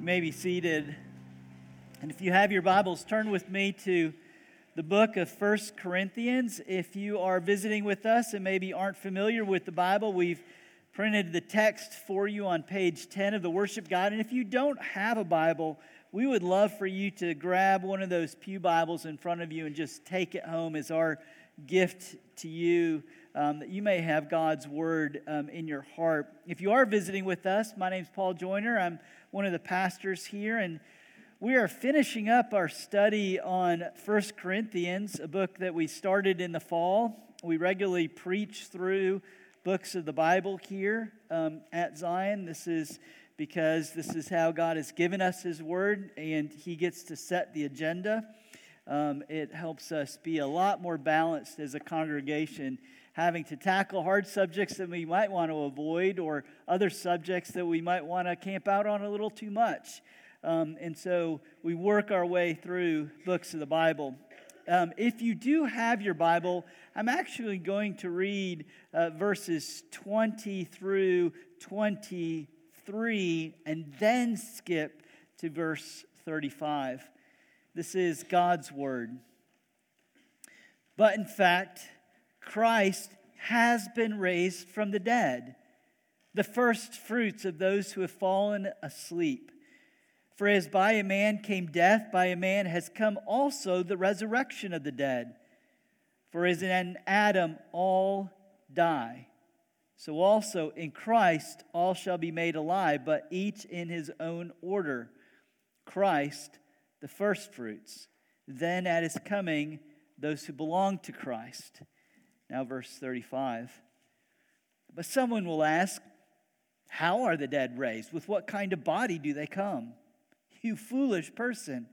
You may be seated. And if you have your Bibles, turn with me to the book of First Corinthians. If you are visiting with us and maybe aren't familiar with the Bible, we've printed the text for you on page 10 of the worship guide. And if you don't have a Bible, we would love for you to grab one of those Pew Bibles in front of you and just take it home as our gift to you um, that you may have God's Word um, in your heart. If you are visiting with us, my name is Paul Joyner. I'm one of the pastors here, and we are finishing up our study on First Corinthians, a book that we started in the fall. We regularly preach through books of the Bible here um, at Zion. This is because this is how God has given us His Word, and He gets to set the agenda. Um, it helps us be a lot more balanced as a congregation having to tackle hard subjects that we might want to avoid or other subjects that we might want to camp out on a little too much. Um, and so we work our way through books of the Bible. Um, if you do have your Bible, I'm actually going to read uh, verses 20 through 23 and then skip to verse 35. This is God's Word. But in fact, Christ has been raised from the dead, the first fruits of those who have fallen asleep. For as by a man came death, by a man has come also the resurrection of the dead. For as in Adam all die, so also in Christ all shall be made alive, but each in his own order. Christ, the firstfruits, then at his coming, those who belong to Christ. Now, verse 35. But someone will ask, How are the dead raised? With what kind of body do they come? You foolish person.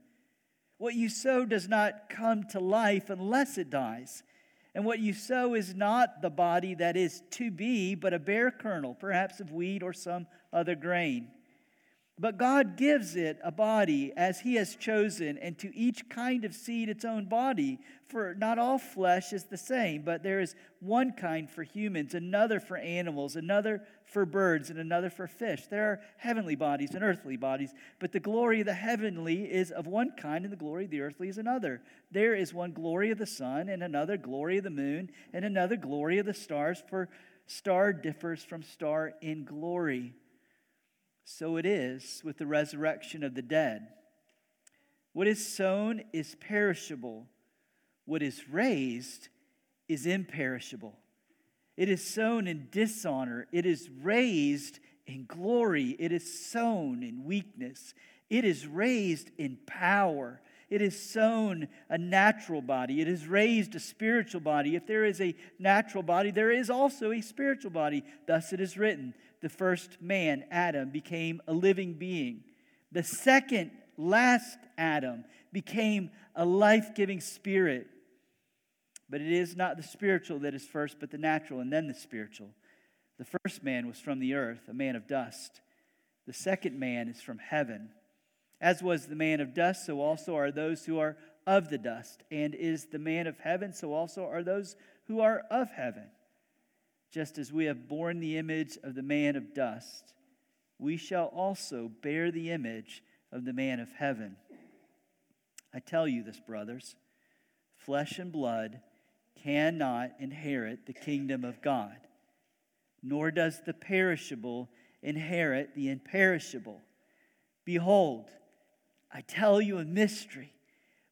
What you sow does not come to life unless it dies. And what you sow is not the body that is to be, but a bare kernel, perhaps of wheat or some other grain. But God gives it a body as He has chosen, and to each kind of seed its own body. For not all flesh is the same, but there is one kind for humans, another for animals, another for birds, and another for fish. There are heavenly bodies and earthly bodies, but the glory of the heavenly is of one kind, and the glory of the earthly is another. There is one glory of the sun, and another glory of the moon, and another glory of the stars, for star differs from star in glory so it is with the resurrection of the dead. What is sown is perishable, what is raised is imperishable. It is sown in dishonor, it is raised in glory, it is sown in weakness, it is raised in power. It is sown a natural body. It is raised a spiritual body. If there is a natural body, there is also a spiritual body. Thus it is written the first man, Adam, became a living being. The second, last Adam, became a life giving spirit. But it is not the spiritual that is first, but the natural, and then the spiritual. The first man was from the earth, a man of dust. The second man is from heaven. As was the man of dust, so also are those who are of the dust. And is the man of heaven, so also are those who are of heaven. Just as we have borne the image of the man of dust, we shall also bear the image of the man of heaven. I tell you this, brothers flesh and blood cannot inherit the kingdom of God, nor does the perishable inherit the imperishable. Behold, I tell you a mystery.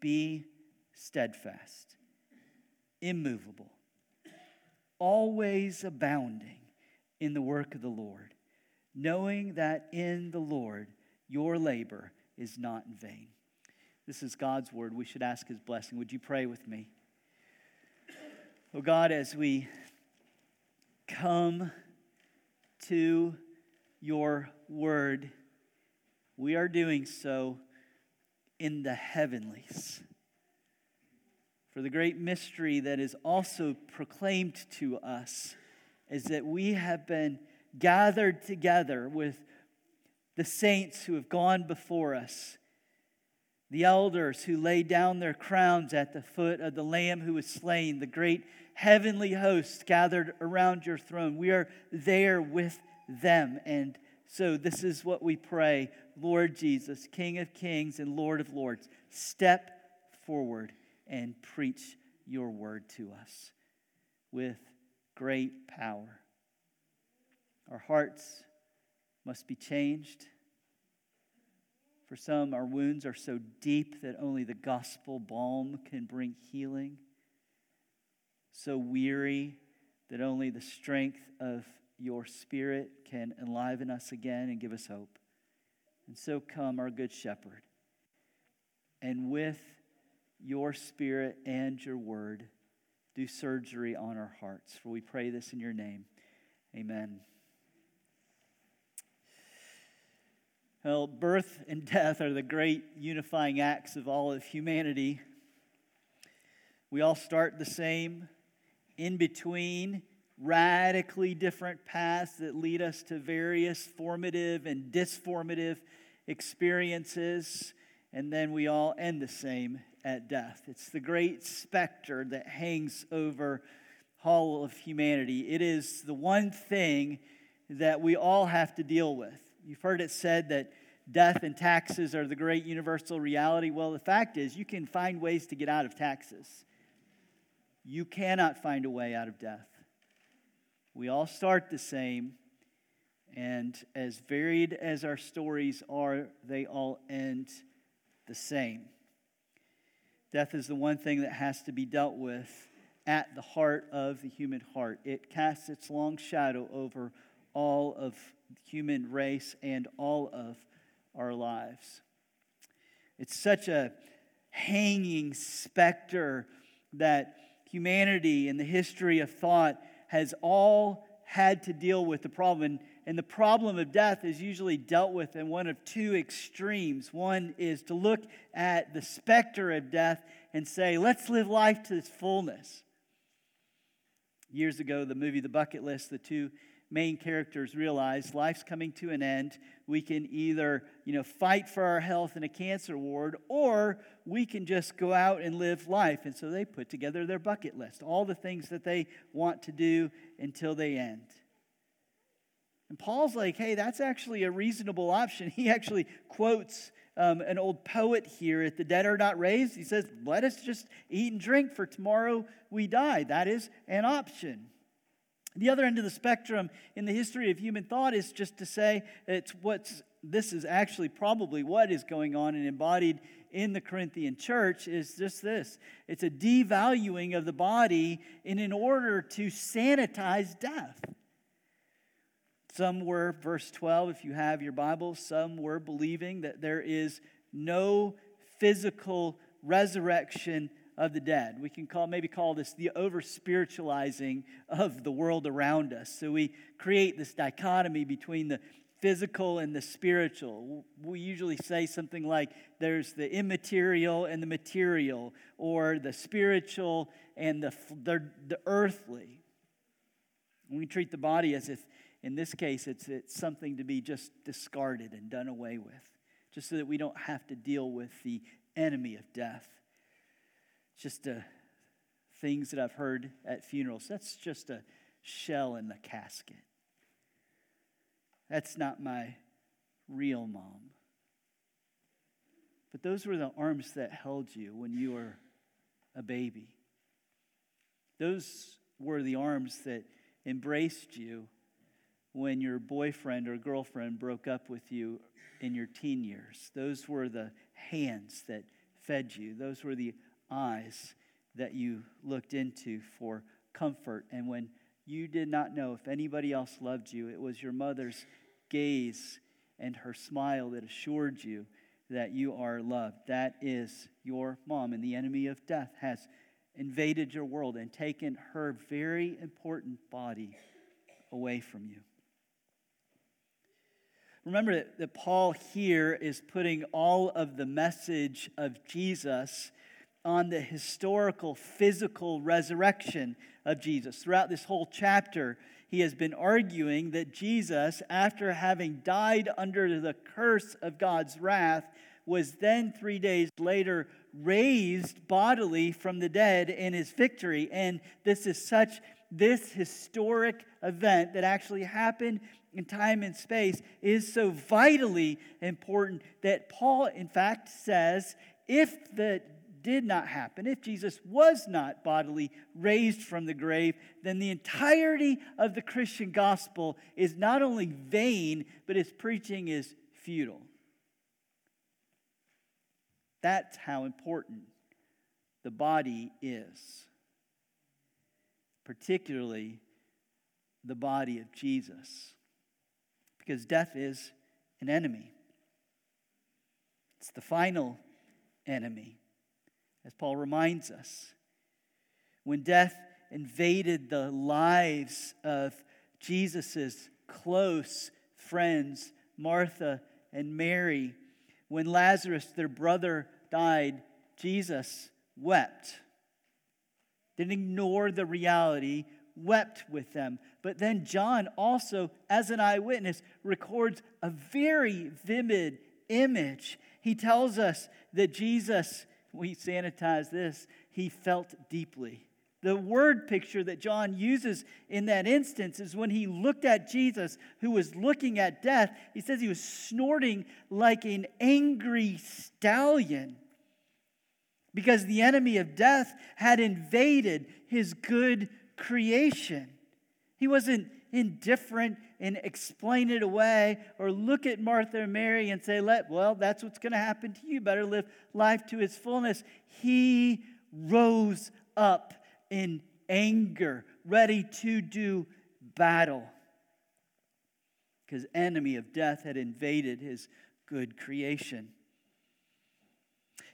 be steadfast, immovable, always abounding in the work of the Lord, knowing that in the Lord your labor is not in vain. This is God's word. We should ask his blessing. Would you pray with me? Oh God, as we come to your word, we are doing so in the heavenlies. For the great mystery that is also proclaimed to us is that we have been gathered together with the saints who have gone before us, the elders who laid down their crowns at the foot of the Lamb who was slain, the great heavenly host gathered around your throne. We are there with them. And so, this is what we pray Lord Jesus, King of kings and Lord of lords, step forward and preach your word to us with great power. Our hearts must be changed. For some, our wounds are so deep that only the gospel balm can bring healing. So weary that only the strength of your spirit can enliven us again and give us hope. And so come, our good shepherd, and with your spirit and your word, do surgery on our hearts. For we pray this in your name. Amen. Well, birth and death are the great unifying acts of all of humanity. We all start the same. In between, radically different paths that lead us to various formative and disformative experiences, and then we all end the same at death. It's the great specter that hangs over all of humanity. It is the one thing that we all have to deal with. You've heard it said that death and taxes are the great universal reality. Well, the fact is, you can find ways to get out of taxes. You cannot find a way out of death. We all start the same, and as varied as our stories are, they all end the same. Death is the one thing that has to be dealt with at the heart of the human heart. It casts its long shadow over all of human race and all of our lives. It's such a hanging specter that humanity and the history of thought has all had to deal with the problem. And, and the problem of death is usually dealt with in one of two extremes. One is to look at the specter of death and say, let's live life to its fullness. Years ago, the movie The Bucket List, the two main characters realize life's coming to an end. We can either, you know, fight for our health in a cancer ward, or we can just go out and live life. And so they put together their bucket list, all the things that they want to do until they end. And Paul's like, hey, that's actually a reasonable option. He actually quotes um, an old poet here if the dead are not raised, he says, let us just eat and drink, for tomorrow we die. That is an option. The other end of the spectrum in the history of human thought is just to say it's what's this is actually probably what is going on and embodied in the Corinthian church is just this it's a devaluing of the body in in order to sanitize death. Some were, verse 12, if you have your Bible, some were believing that there is no physical resurrection of the dead. We can call maybe call this the over spiritualizing of the world around us. So we create this dichotomy between the physical and the spiritual. We usually say something like there's the immaterial and the material, or the spiritual and the, the, the earthly. We treat the body as if, in this case, it's, it's something to be just discarded and done away with, just so that we don't have to deal with the enemy of death just uh, things that I've heard at funerals. That's just a shell in the casket. That's not my real mom. But those were the arms that held you when you were a baby. Those were the arms that embraced you when your boyfriend or girlfriend broke up with you in your teen years. Those were the hands that fed you, those were the eyes that you looked into for comfort. And when you did not know if anybody else loved you, it was your mother's gaze and her smile that assured you that you are loved. That is your mom. And the enemy of death has invaded your world and taken her very important body away from you. Remember that, Paul here is putting all of the message of Jesus on the historical, physical resurrection of Jesus. Throughout this whole chapter, he has been arguing that Jesus, after having died under the curse of God's wrath, was then three days later raised bodily from the dead in his victory. And this is such this historic event that actually happened in time and space is so vitally important that Paul, in fact, says if that did not happen, if Jesus was not bodily raised from the grave, then the entirety of the Christian gospel is not only vain, but its preaching is futile. That's how important the body is, particularly the body of Jesus, because death is an enemy. It's the final enemy, as Paul reminds us. When death invaded the lives of Jesus' close friends, Martha and Mary, when Lazarus, their brother, died, Jesus wept. Didn't ignore the reality, wept with them. But then John also, as an eyewitness, records a very vivid image. He tells us that Jesus, we sanitize this, he felt deeply. The word picture that John uses in that instance is when he looked at Jesus, who was looking at death, he says he was snorting like an angry stallion because the enemy of death had invaded his good creation. He wasn't indifferent and explain it away or look at Martha and Mary and say, Let, well, that's what's going to happen to you. Better live life to its fullness. He rose up in anger, ready to do battle. Because enemy of death had invaded his good creation.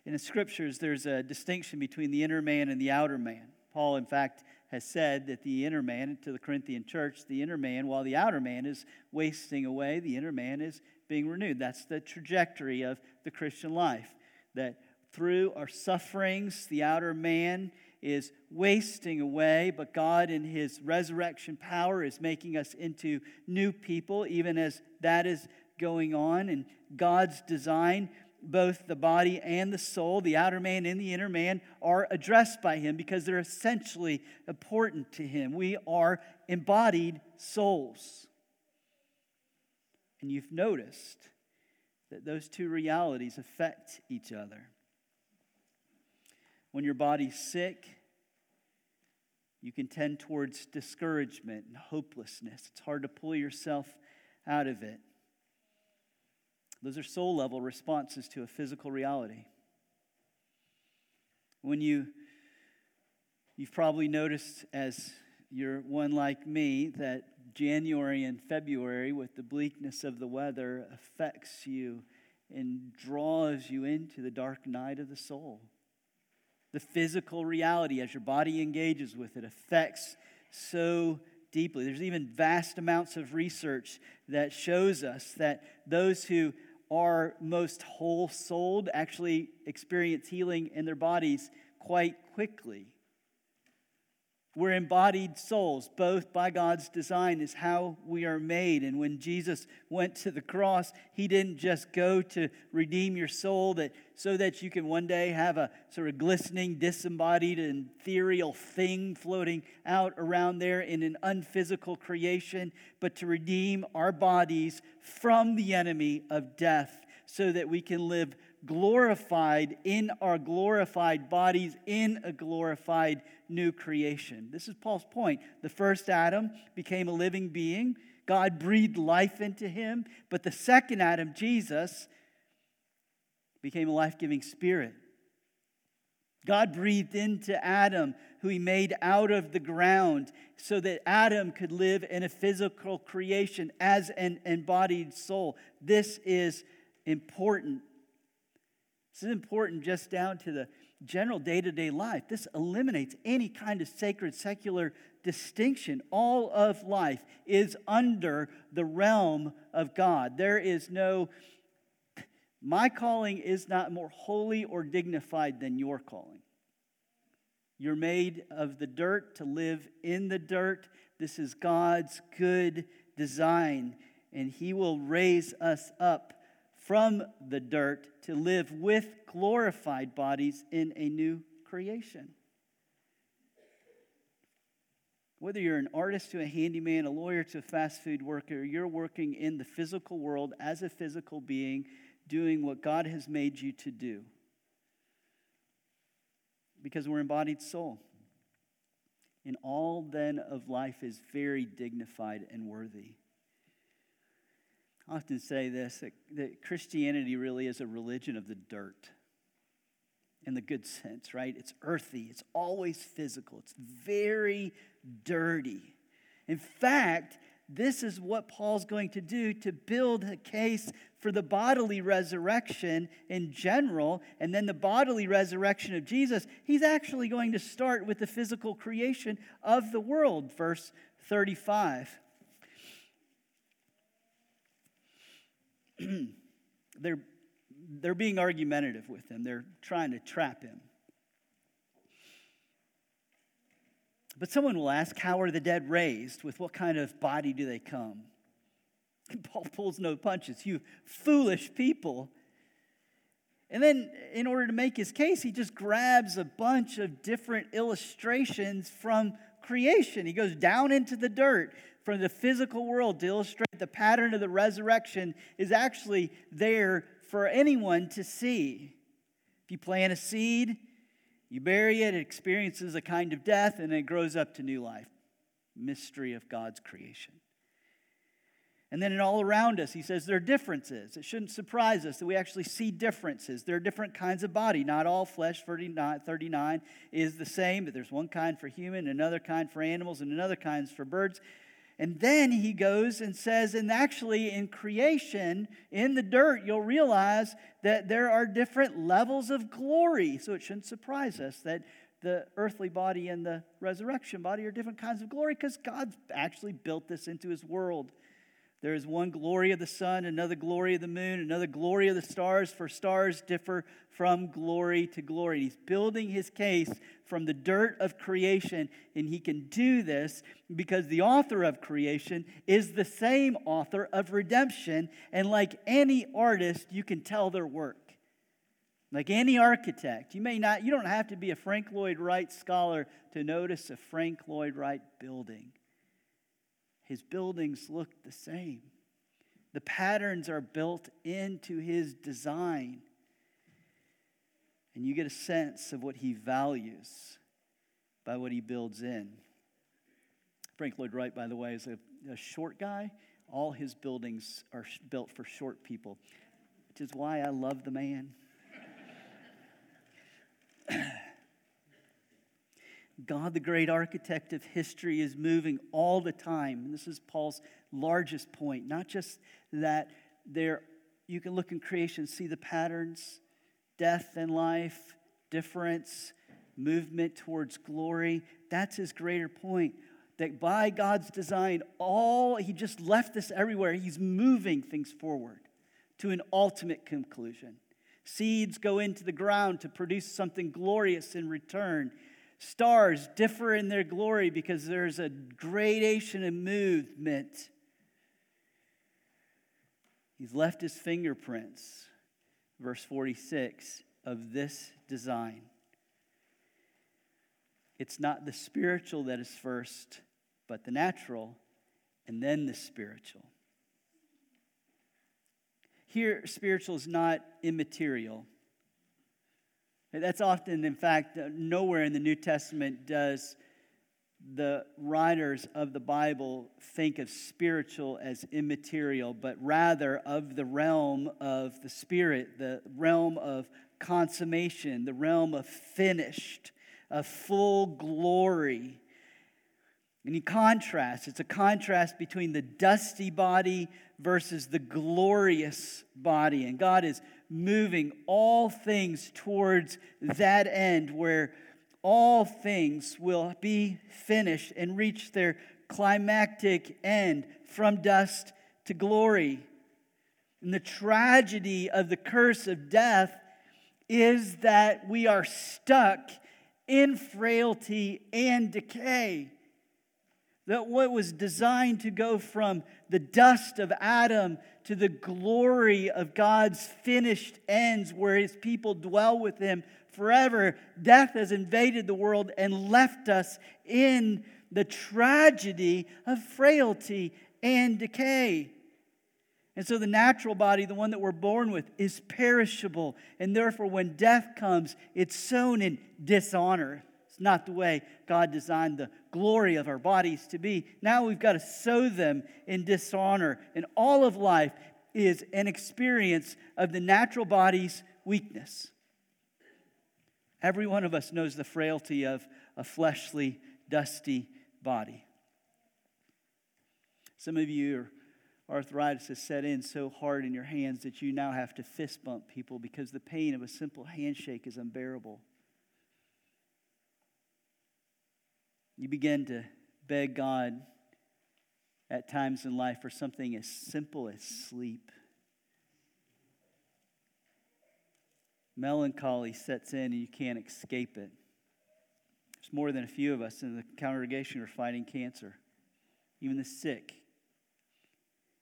In the scriptures, there's a distinction between the inner man and the outer man. Paul, in fact, has said that the inner man, to the Corinthian church, the inner man, while the outer man is wasting away, the inner man is being renewed. That's the trajectory of the Christian life. That through our sufferings, the outer man is wasting away, but God, in His resurrection power, is making us into new people, even as that is going on. And God's design, both the body and the soul, the outer man and the inner man, are addressed by Him because they're essentially important to Him. We are embodied souls. And you've noticed that those two realities affect each other. When your body's sick, you can tend towards discouragement and hopelessness. It's hard to pull yourself out of it. Those are soul level responses to a physical reality. When you, you've probably noticed as you're one like me, that January and February, with the bleakness of the weather, affects you and draws you into the dark night of the soul the physical reality as your body engages with it affects so deeply. There's even vast amounts of research that shows us that those who are most whole souled actually experience healing in their bodies quite quickly. We're embodied souls, both by God's design, is how we are made. And when Jesus went to the cross, he didn't just go to redeem your soul that, so that you can one day have a sort of glistening, disembodied, and ethereal thing floating out around there in an unphysical creation, but to redeem our bodies from the enemy of death so that we can live glorified in our glorified bodies in a glorified new creation. This is Paul's point. The first Adam became a living being, God breathed life into him, but the second Adam, Jesus, became a life giving spirit. God breathed into Adam, who he made out of the ground, so that Adam could live in a physical creation as an embodied soul. This is important. This is important just down to the general day to day life. This eliminates any kind of sacred secular distinction. All of life is under the realm of God. There is no, my calling is not more holy or dignified than your calling. You're made of the dirt to live in the dirt. This is God's good design, and He will raise us up from the dirt to live with glorified bodies in a new creation. Whether you're an artist to a handyman, a lawyer to a fast food worker, you're working in the physical world as a physical being, doing what God has made you to do. Because we're embodied soul. And all then of life is very dignified and worthy. I often say this that, Christianity really is a religion of the dirt in the good sense, right? It's earthy, it's always physical, it's very dirty. In fact, this is what Paul's going to do to build a case for the bodily resurrection in general, and then the bodily resurrection of Jesus. He's actually going to start with the physical creation of the world, verse 35. they're, they're being argumentative with him, they're trying to trap him. But someone will ask, How are the dead raised? With what kind of body do they come? And Paul pulls no punches. You foolish people. And then, in order to make his case, he just grabs a bunch of different illustrations from creation. He goes down into the dirt from the physical world to illustrate the pattern of the resurrection is actually there for anyone to see. If you plant a seed, you bury it, it experiences a kind of death, and it grows up to new life. Mystery of God's creation. And then in all around us, he says there are differences. It shouldn't surprise us that we actually see differences. There are different kinds of body. Not all flesh, 39, 39 is the same, but there's one kind for human, another kind for animals, and another kind for birds. And then he goes and says, and actually in creation, in the dirt, you'll realize that there are different levels of glory. So it shouldn't surprise us that the earthly body and the resurrection body are different kinds of glory because God's actually built this into his world. There is one glory of the sun, another glory of the moon, another glory of the stars, for stars differ from glory to glory. He's building his case from the dirt of creation, and he can do this because the author of creation is the same author of redemption. And like any artist, you can tell their work. Like any architect, you may not, you don't have to be a Frank Lloyd Wright scholar to notice a Frank Lloyd Wright building. His buildings look the same. The patterns are built into his design. And you get a sense of what he values by what he builds in. Frank Lloyd Wright, by the way, is a, a short guy. All his buildings are built for short people, which is why I love the man. God, the great architect of history, is moving all the time. And this is Paul's largest point. Not just that there, you can look in creation, see the patterns, death and life, difference, movement towards glory. That's his greater point. That by God's design, all, he just left this everywhere. He's moving things forward to an ultimate conclusion. Seeds go into the ground to produce something glorious in return. Stars differ in their glory because there's a gradation and movement. He's left his fingerprints, verse 46, of this design. It's not the spiritual that is first, but the natural, and then the spiritual. Here, spiritual is not immaterial. That's often, in fact, uh, nowhere in the New Testament does the writers of the Bible think of spiritual as immaterial, but rather of the realm of the Spirit, the realm of consummation, the realm of finished, of full glory. And you contrast, it's a contrast between the dusty body versus the glorious body. And God is moving all things towards that end where all things will be finished and reach their climactic end from dust to glory. And the tragedy of the curse of death is that we are stuck in frailty and decay. That what was designed to go from the dust of Adam to the glory of God's finished ends, where his people dwell with him forever, death has invaded the world and left us in the tragedy of frailty and decay. And so the natural body, the one that we're born with, is perishable. And therefore, when death comes, it's sown in dishonor. It's not the way God designed the glory of our bodies to be. Now we've got to sow them in dishonor. And all of life is an experience of the natural body's weakness. Every one of us knows the frailty of a fleshly, dusty body. Some of you arthritis has set in so hard in your hands that you now have to fist bump people because the pain of a simple handshake is unbearable. You begin to beg God at times in life for something as simple as sleep. Melancholy sets in and you can't escape it. There's more than a few of us in the congregation are fighting cancer. Even the sick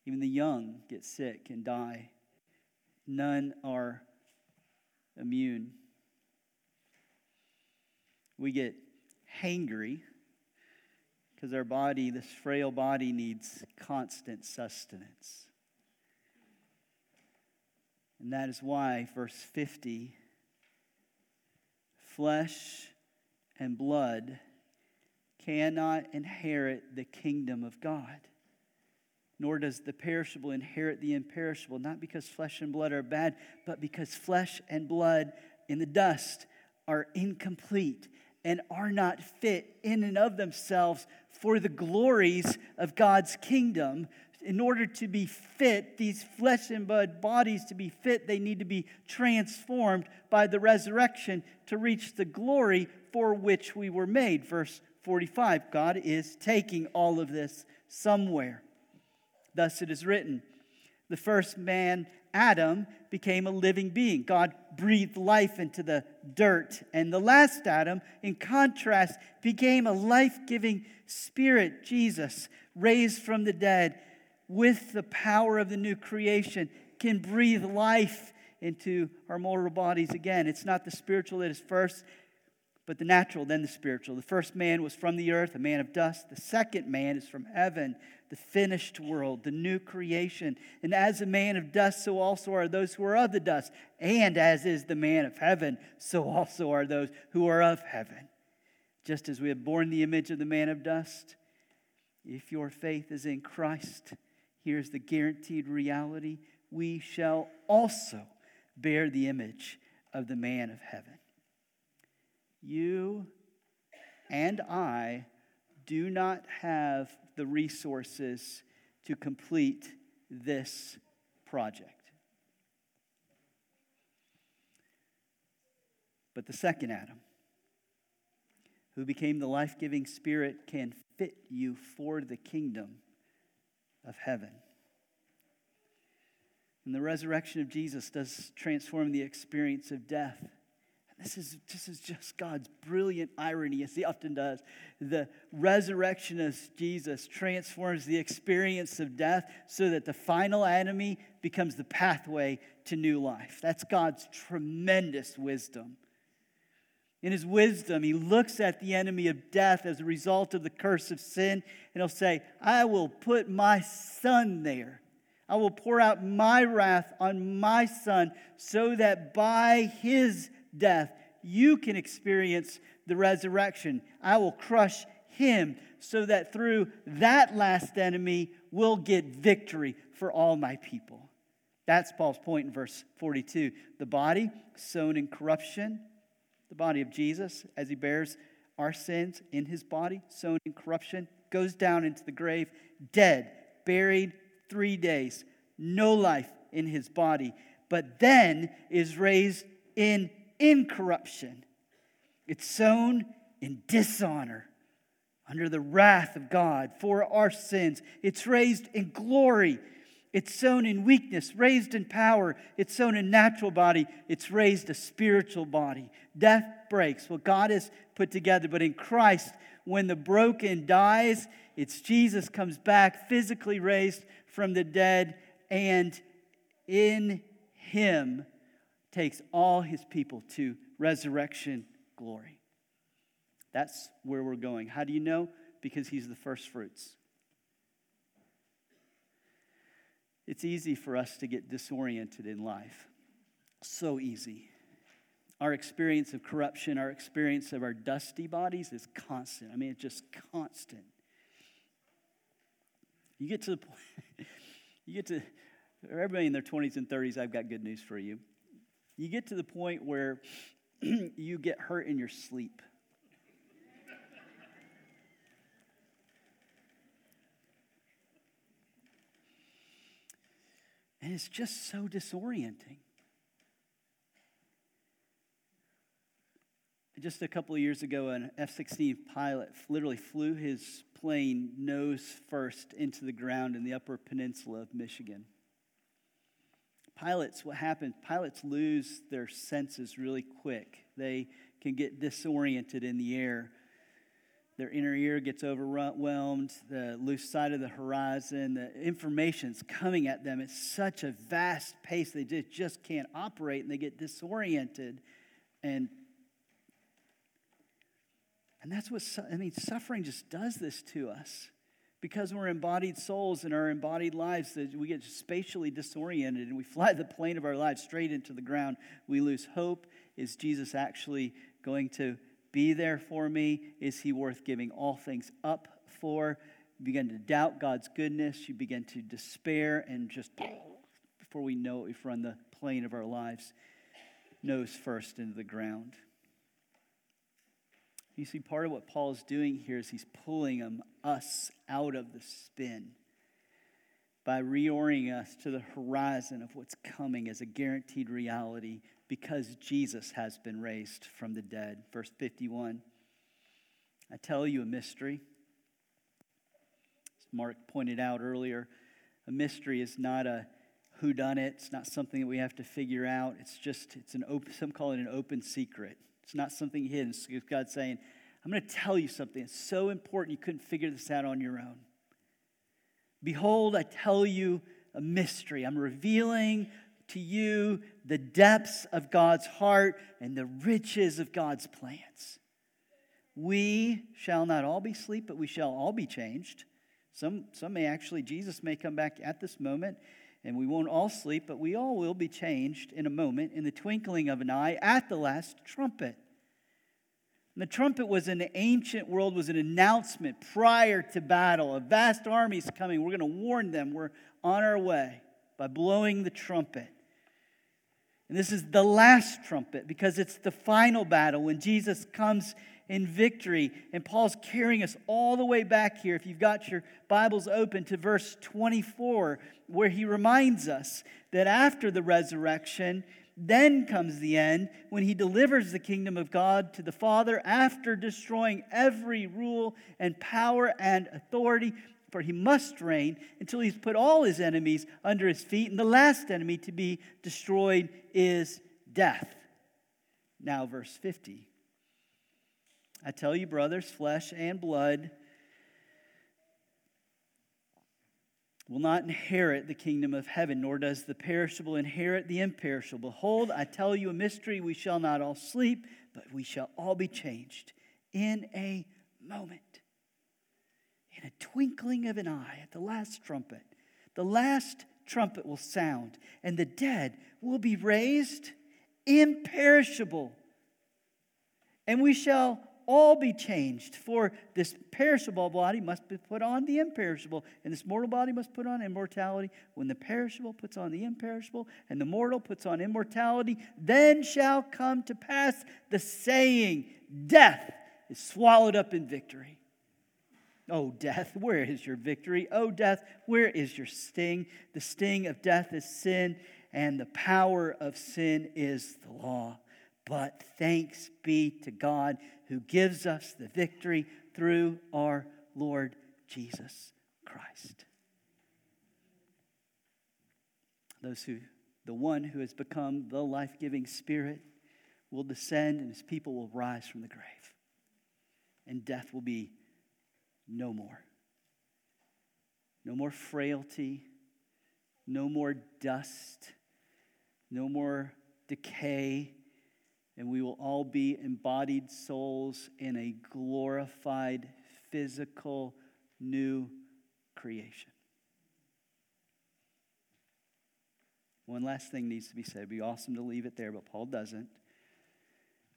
even the young get sick and die. None are immune. We get hangry because our body, this frail body, needs constant sustenance. And that is why, verse 50 flesh and blood cannot inherit the kingdom of God nor does the perishable inherit the imperishable, not because flesh and blood are bad, but because flesh and blood in the dust are incomplete and are not fit in and of themselves for the glories of God's kingdom. In order to be fit, these flesh and blood bodies to be fit, they need to be transformed by the resurrection to reach the glory for which we were made. Verse 45 God is taking all of this somewhere. Thus it is written The first man, Adam, became a living being. God breathed life into the dirt. And the last Adam, in contrast, became a life giving spirit, Jesus, raised from the dead with the power of the new creation, can breathe life into our mortal bodies again. It's not the spiritual that is first, but the natural, then the spiritual. The first man was from the earth, a man of dust. The second man is from heaven, the finished world, the new creation. And as a man of dust, so also are those who are of the dust. And as is the man of heaven, so also are those who are of heaven. Just as we have borne the image of the man of dust, if your faith is in Christ, here's the guaranteed reality we shall also bear the image of the man of heaven. You and I do not have the resources to complete this project. But the second Adam, who became the life giving spirit, can fit you for the kingdom of heaven. And the resurrection of Jesus does transform the experience of death. This is, this is just God's brilliant irony, as He often does. The resurrection of Jesus transforms the experience of death so that the final enemy becomes the pathway to new life. That's God's tremendous wisdom. In His wisdom, He looks at the enemy of death as a result of the curse of sin, and He'll say, I will put my son there. I will pour out my wrath on my son so that by his death, you can experience the resurrection. I will crush him so that through that last enemy, we'll get victory for all my people. That's Paul's point in verse 42. The body sown in corruption, the body of Jesus, as he bears our sins in his body, sown in corruption, goes down into the grave, dead, buried three days, no life in his body, but then is raised in incorruption. It's sown in dishonor under the wrath of God for our sins. It's raised in glory. It's sown in weakness, raised in power. It's sown in natural body. It's raised a spiritual body. Death breaks what God has put together. But in Christ, when the broken dies, it's Jesus comes back physically raised from the dead, and in him takes all his people to resurrection glory. That's where we're going. How do you know? Because he's the first fruits. It's easy for us to get disoriented in life. So easy. Our experience of corruption, our experience of our dusty bodies is constant. I mean, it's just constant. You get to the point, you get to, everybody in their 20s and 30s, I've got good news for you. You get to the point where you get hurt in your sleep. And it's just so disorienting. Just a couple of years ago, an F 16 pilot literally flew his plane nose first into the ground in the upper peninsula of Michigan. Pilots, what happens? Pilots lose their senses really quick. They can get disoriented in the air their inner ear gets overwhelmed, the loose side of the horizon, the information's coming at them at such a vast pace they just can't operate and they get disoriented. And and that's what I mean, suffering just does this to us. Because we're embodied souls in our embodied lives, that we get spatially disoriented and we fly the plane of our lives straight into the ground. We lose hope. Is Jesus actually going to be there for me? Is he worth giving all things up for? You begin to doubt God's goodness. You begin to despair, and just before we know it, we've run the plane of our lives nose first into the ground. You see, part of what Paul is doing here is he's pulling them, us out of the spin by reorienting us to the horizon of what's coming as a guaranteed reality because Jesus has been raised from the dead. Verse 51. I tell you a mystery. As Mark pointed out earlier, a mystery is not a who done it. It's not something that we have to figure out. It's just it's an open some call it an open secret. It's not something hidden. It's God saying, I'm going to tell you something. It's so important you couldn't figure this out on your own. Behold, I tell you a mystery. I'm revealing to you the depths of God's heart and the riches of God's plans. We shall not all be asleep, but we shall all be changed. Some, some may actually, Jesus may come back at this moment, and we won't all sleep, but we all will be changed in a moment, in the twinkling of an eye, at the last trumpet. And the trumpet was in the ancient world, was an announcement prior to battle. A vast army is coming. We're going to warn them. We're on our way by blowing the trumpet. And this is the last trumpet because it's the final battle when Jesus comes in victory. And Paul's carrying us all the way back here, if you've got your Bibles open, to verse 24, where he reminds us that after the resurrection, then comes the end when he delivers the kingdom of God to the Father after destroying every rule and power and authority. For he must reign until he's put all his enemies under his feet. And the last enemy to be destroyed is death. Now, verse 50. I tell you, brothers, flesh and blood will not inherit the kingdom of heaven, nor does the perishable inherit the imperishable. Behold, I tell you a mystery. We shall not all sleep, but we shall all be changed in a moment, in a twinkling of an eye, at the last trumpet. The last trumpet will sound, and the dead will be raised imperishable. And we shall all be changed. For this perishable body must be put on the imperishable, and this mortal body must put on immortality. When the perishable puts on the imperishable, and the mortal puts on immortality, then shall come to pass the saying, Death is swallowed up in victory. Oh, death, where is your victory? Oh, death, where is your sting? The sting of death is sin, and the power of sin is the law. But thanks be to God who gives us the victory through our Lord Jesus Christ. Those who, the one who has become the life giving Spirit, will descend and his people will rise from the grave. And death will be no more. No more frailty, no more dust, no more decay and we will all be embodied souls in a glorified, physical, new creation. One last thing needs to be said. It'd be awesome to leave it there, but Paul doesn't.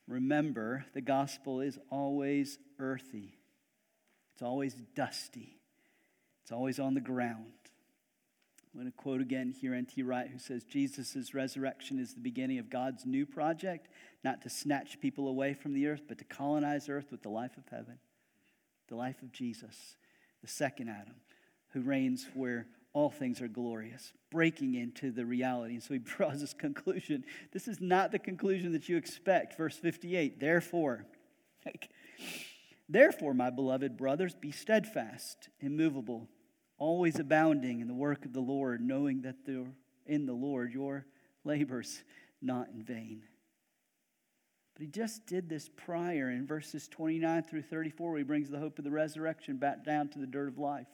Remember, the gospel is always earthy, it's always dusty, it's always on the ground. I'm going to quote again here N.T. Wright, who says Jesus' resurrection is the beginning of God's new project, not to snatch people away from the earth, but to colonize earth with the life of heaven, the life of Jesus, the second Adam, who reigns where all things are glorious, breaking into the reality. And so he draws this conclusion. This is not the conclusion that you expect. Verse 58 Therefore, like, therefore, my beloved brothers, be steadfast, immovable always abounding in the work of the Lord, knowing that in the Lord your labor's not in vain. But he just did this prior in verses 29 through 34, where he brings the hope of the resurrection back down to the dirt of life.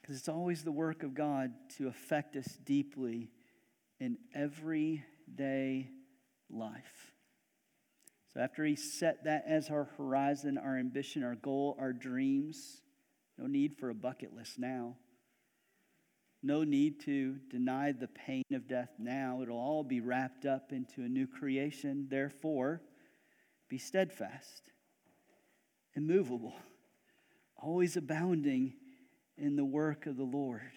Because it's always the work of God to affect us deeply in everyday life. So, after he set that as our horizon, our ambition, our goal, our dreams, no need for a bucket list now. No need to deny the pain of death now. It'll all be wrapped up into a new creation. Therefore, be steadfast, immovable, always abounding in the work of the Lord.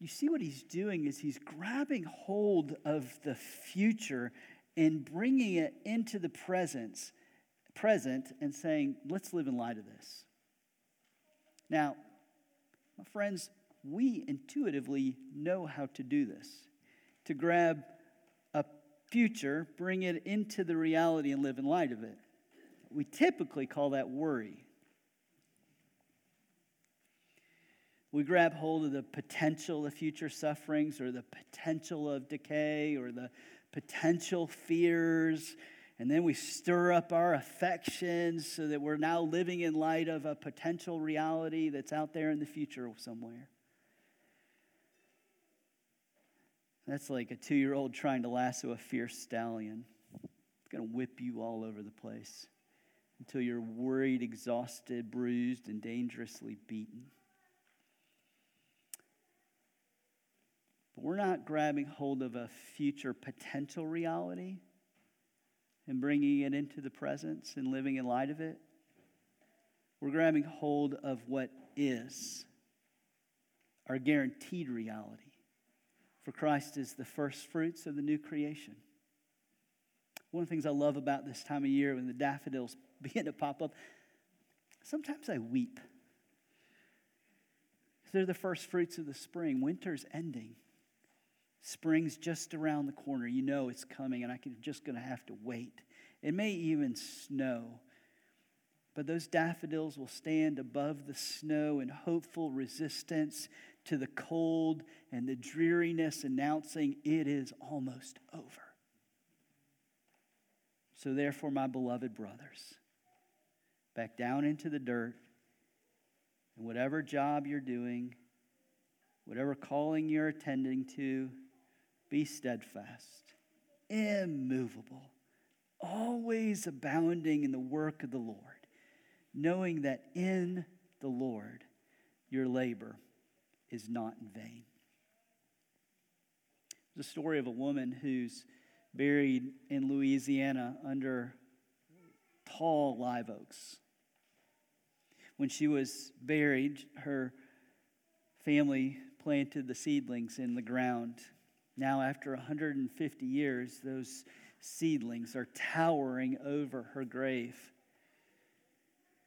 You see what he's doing is he's grabbing hold of the future and bringing it into the presence, present and saying, let's live in light of this. Now, my friends, we intuitively know how to do this to grab a future, bring it into the reality, and live in light of it. We typically call that worry. We grab hold of the potential of future sufferings or the potential of decay or the potential fears and then we stir up our affections so that we're now living in light of a potential reality that's out there in the future somewhere. That's like a two year old trying to lasso a fierce stallion. It's going to whip you all over the place until you're worried, exhausted, bruised, and dangerously beaten. But we're not grabbing hold of a future potential reality and bringing it into the presence and living in light of it. We're grabbing hold of what is our guaranteed reality. For Christ is the first fruits of the new creation. One of the things I love about this time of year when the daffodils begin to pop up, sometimes I weep. They're the first fruits of the spring. Winter's ending. Spring's just around the corner. You know it's coming, and I'm just going to have to wait. It may even snow. But those daffodils will stand above the snow in hopeful resistance to the cold and the dreariness, announcing it is almost over. So, therefore, my beloved brothers, back down into the dirt, and whatever job you're doing, whatever calling you're attending to, be steadfast, immovable, always abounding in the work of the Lord, knowing that in the Lord your labor is not in vain. A story of a woman who's buried in Louisiana under tall live oaks. When she was buried, her family planted the seedlings in the ground. Now, after 150 years, those seedlings are towering over her grave.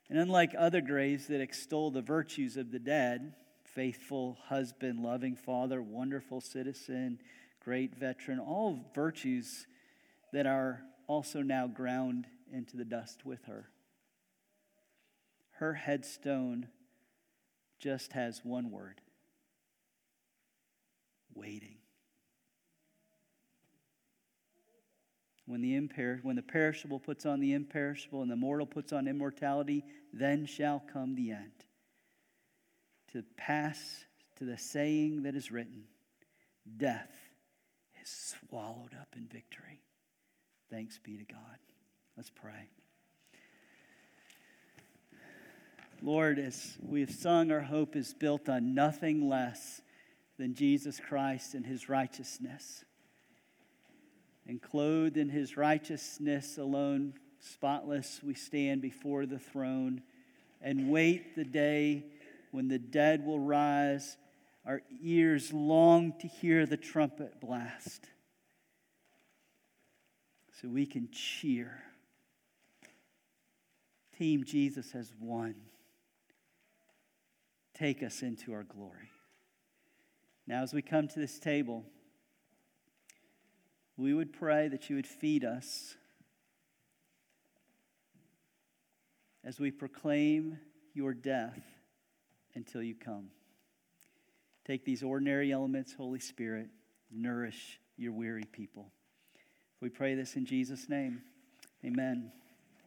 And unlike other graves that extol the virtues of the dead, faithful husband, loving father, wonderful citizen, great veteran, all virtues that are also now ground into the dust with her. Her headstone just has one word waiting. When the, imper- when the perishable puts on the imperishable and the mortal puts on immortality, then shall come the end. To pass to the saying that is written Death is swallowed up in victory. Thanks be to God. Let's pray. Lord, as we have sung, our hope is built on nothing less than Jesus Christ and his righteousness. And clothed in his righteousness alone, spotless, we stand before the throne and wait the day when the dead will rise. Our ears long to hear the trumpet blast so we can cheer. Team Jesus has won. Take us into our glory. Now, as we come to this table, we would pray that you would feed us as we proclaim your death until you come. Take these ordinary elements, Holy Spirit, nourish your weary people. We pray this in Jesus' name. Amen.